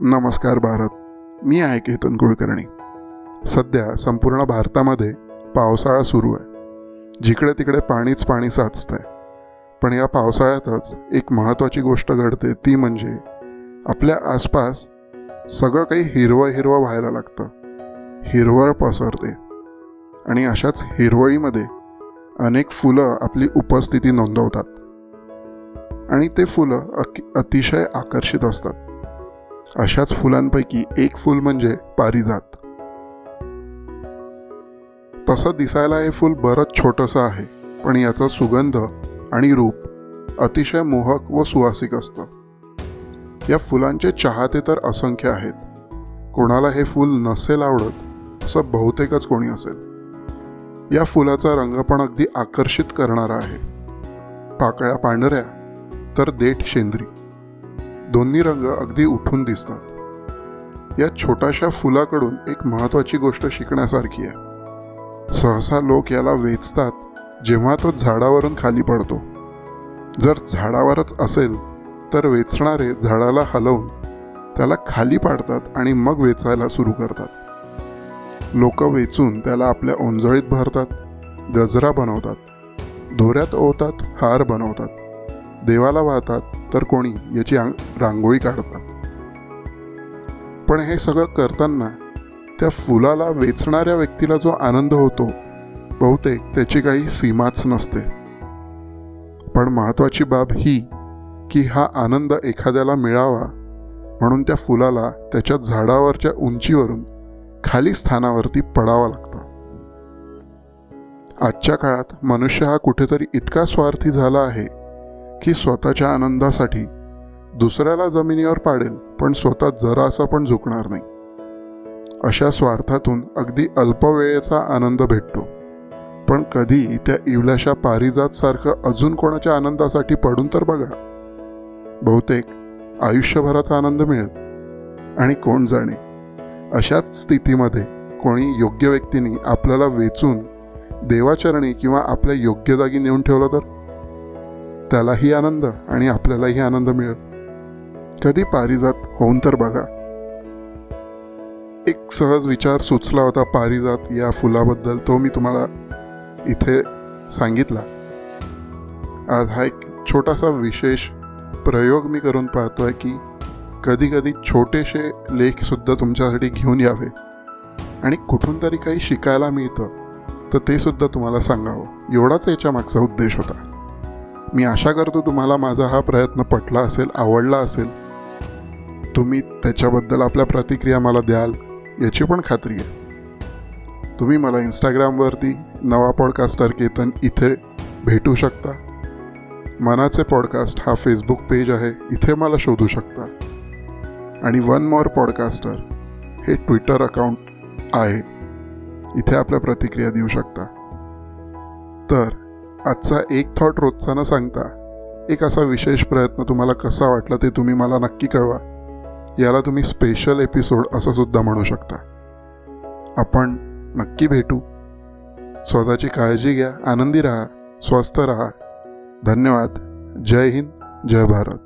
नमस्कार भारत. मी आहे केतन कुलकर्णी. सध्या संपूर्ण भारतामध्ये पावसाळा सुरू आहे. जिकडे तिकडे पाणीच पाणी साचतंय. पण या पावसाळ्यातच एक महत्त्वाची गोष्ट घडते ती म्हणजे आपल्या आसपास सगळं काही हिरवं हिरवं व्हायला लागतं. हिरवळ पसरते. आणि अशाच हिरवळीमध्ये अनेक फुलं आपली उपस्थिती नोंदवतात. आणि ते फुलं अक अतिशय आकर्षित असतात. अशाच फुलांपैकी एक फूल म्हणजे पारिजात. तसं दिसायला हे फूल बरंच छोटंसं आहे पण याचा सुगंध आणि रूप अतिशय मोहक व सुवासिक असतं. या फुलांचे चाहते तर असंख्य आहेत. कोणाला हे फूल नसेल आवडत असं बहुतेकच कोणी असेल. या फुलाचा रंग पण अगदी आकर्षित करणारा आहे. पाकळ्या पांढऱ्या तर देठ शेंद्री. दोन्ही रंग अगदी उठून दिसतात. या छोट्याशा फुलाकडून एक महत्त्वाची गोष्ट शिकण्यासारखी आहे. सहसा लोक याला वेचतात जेव्हा तो झाडावरून खाली पडतो. जर झाडावरच असेल तर वेचणारे झाडाला हलवून त्याला खाली पाडतात आणि मग वेचायला सुरू करतात. लोक वेचून त्याला आपल्या ओंजळीत भरतात गजरा बनवतात दोऱ्यात ओवतात हार बनवतात देवाला वाहतात तर कोणी याची रांगोळी काढतात. पण हे सगळं करताना त्या फुलाला वेचणाऱ्या व्यक्तीला जो आनंद होतो बहुतेक त्याची काही सीमाच नसते. पण महत्वाची बाब ही की हा आनंद एखाद्याला मिळावा म्हणून त्या फुलाला त्याच्या झाडावरच्या उंचीवरून खाली स्थानावरती पडावा लागतं. आजच्या काळात मनुष्य हा कुठेतरी इतका स्वार्थी झाला आहे की स्वतःच्या आनंदासाठी दुसऱ्याला जमिनीवर पाडेल पण स्वतः जरासा पण झुकणार नाही. अशा स्वार्थातून अगदी अल्पवेळेचा आनंद भेटतो. पण कधी त्या इवल्याशा पारिजातसारखं अजून कोणाच्या आनंदासाठी पडून तर बघा. बहुतेक आयुष्यभराचा आनंद मिळेल. आणि कोण जाणे? अशाच स्थितीमध्ये कोणी योग्य व्यक्तीने आपल्याला वेचून देवाचरणी किंवा आपल्या योग्य जागी नेऊन ठेवलं तर? त्यालाही आनंद आणि आपल्यालाही आनंद मिळेल. कधी पारिजात होऊन तर बघा. एक सहज विचार सुचला होता पारिजात या फुलाबद्दल तो मी तुम्हाला इथे सांगितला. आज हा एक छोटासा विशेष प्रयोग मी करून पाहतोय की कधी कधी छोटेसे लेखसुद्धा तुमच्यासाठी घेऊन यावे आणि कुठून तरी काही शिकायला मिळतं तर ते सुद्धा तुम्हाला सांगावं. एवढाच याच्या मागचा उद्देश होता. मी आशा करतो तुम्हाला माझा हा प्रयत्न पटला असेल आवडला असेल. तुम्ही त्याच्याबद्दल आपल्या प्रतिक्रिया मला द्याल याची पण खात्री आहे. तुम्ही मला इंस्टाग्रामवरती नवा पॉडकास्टर केतन इथे भेटू शकता. मनाचे पॉडकास्ट हा फेसबुक पेज आहे इथे मला शोधू शकता. आणि वन मोर पॉडकास्टर हे ट्विटर अकाउंट आहे इथे आपल्या प्रतिक्रिया देऊ शकता. तर आजचा एक थॉट रोजचा न सांगता एक असा विशेष प्रयत्न तुम्हाला कसा वाटला ते तुम्ही मला नक्की कळवा. याला तुम्ही स्पेशल एपिसोड असं सुद्धा म्हणू शकता. आपण नक्की भेटू. स्वतःची काळजी घ्या आनंदी राहा स्वस्थ राहा. धन्यवाद. जय हिंद जय भारत.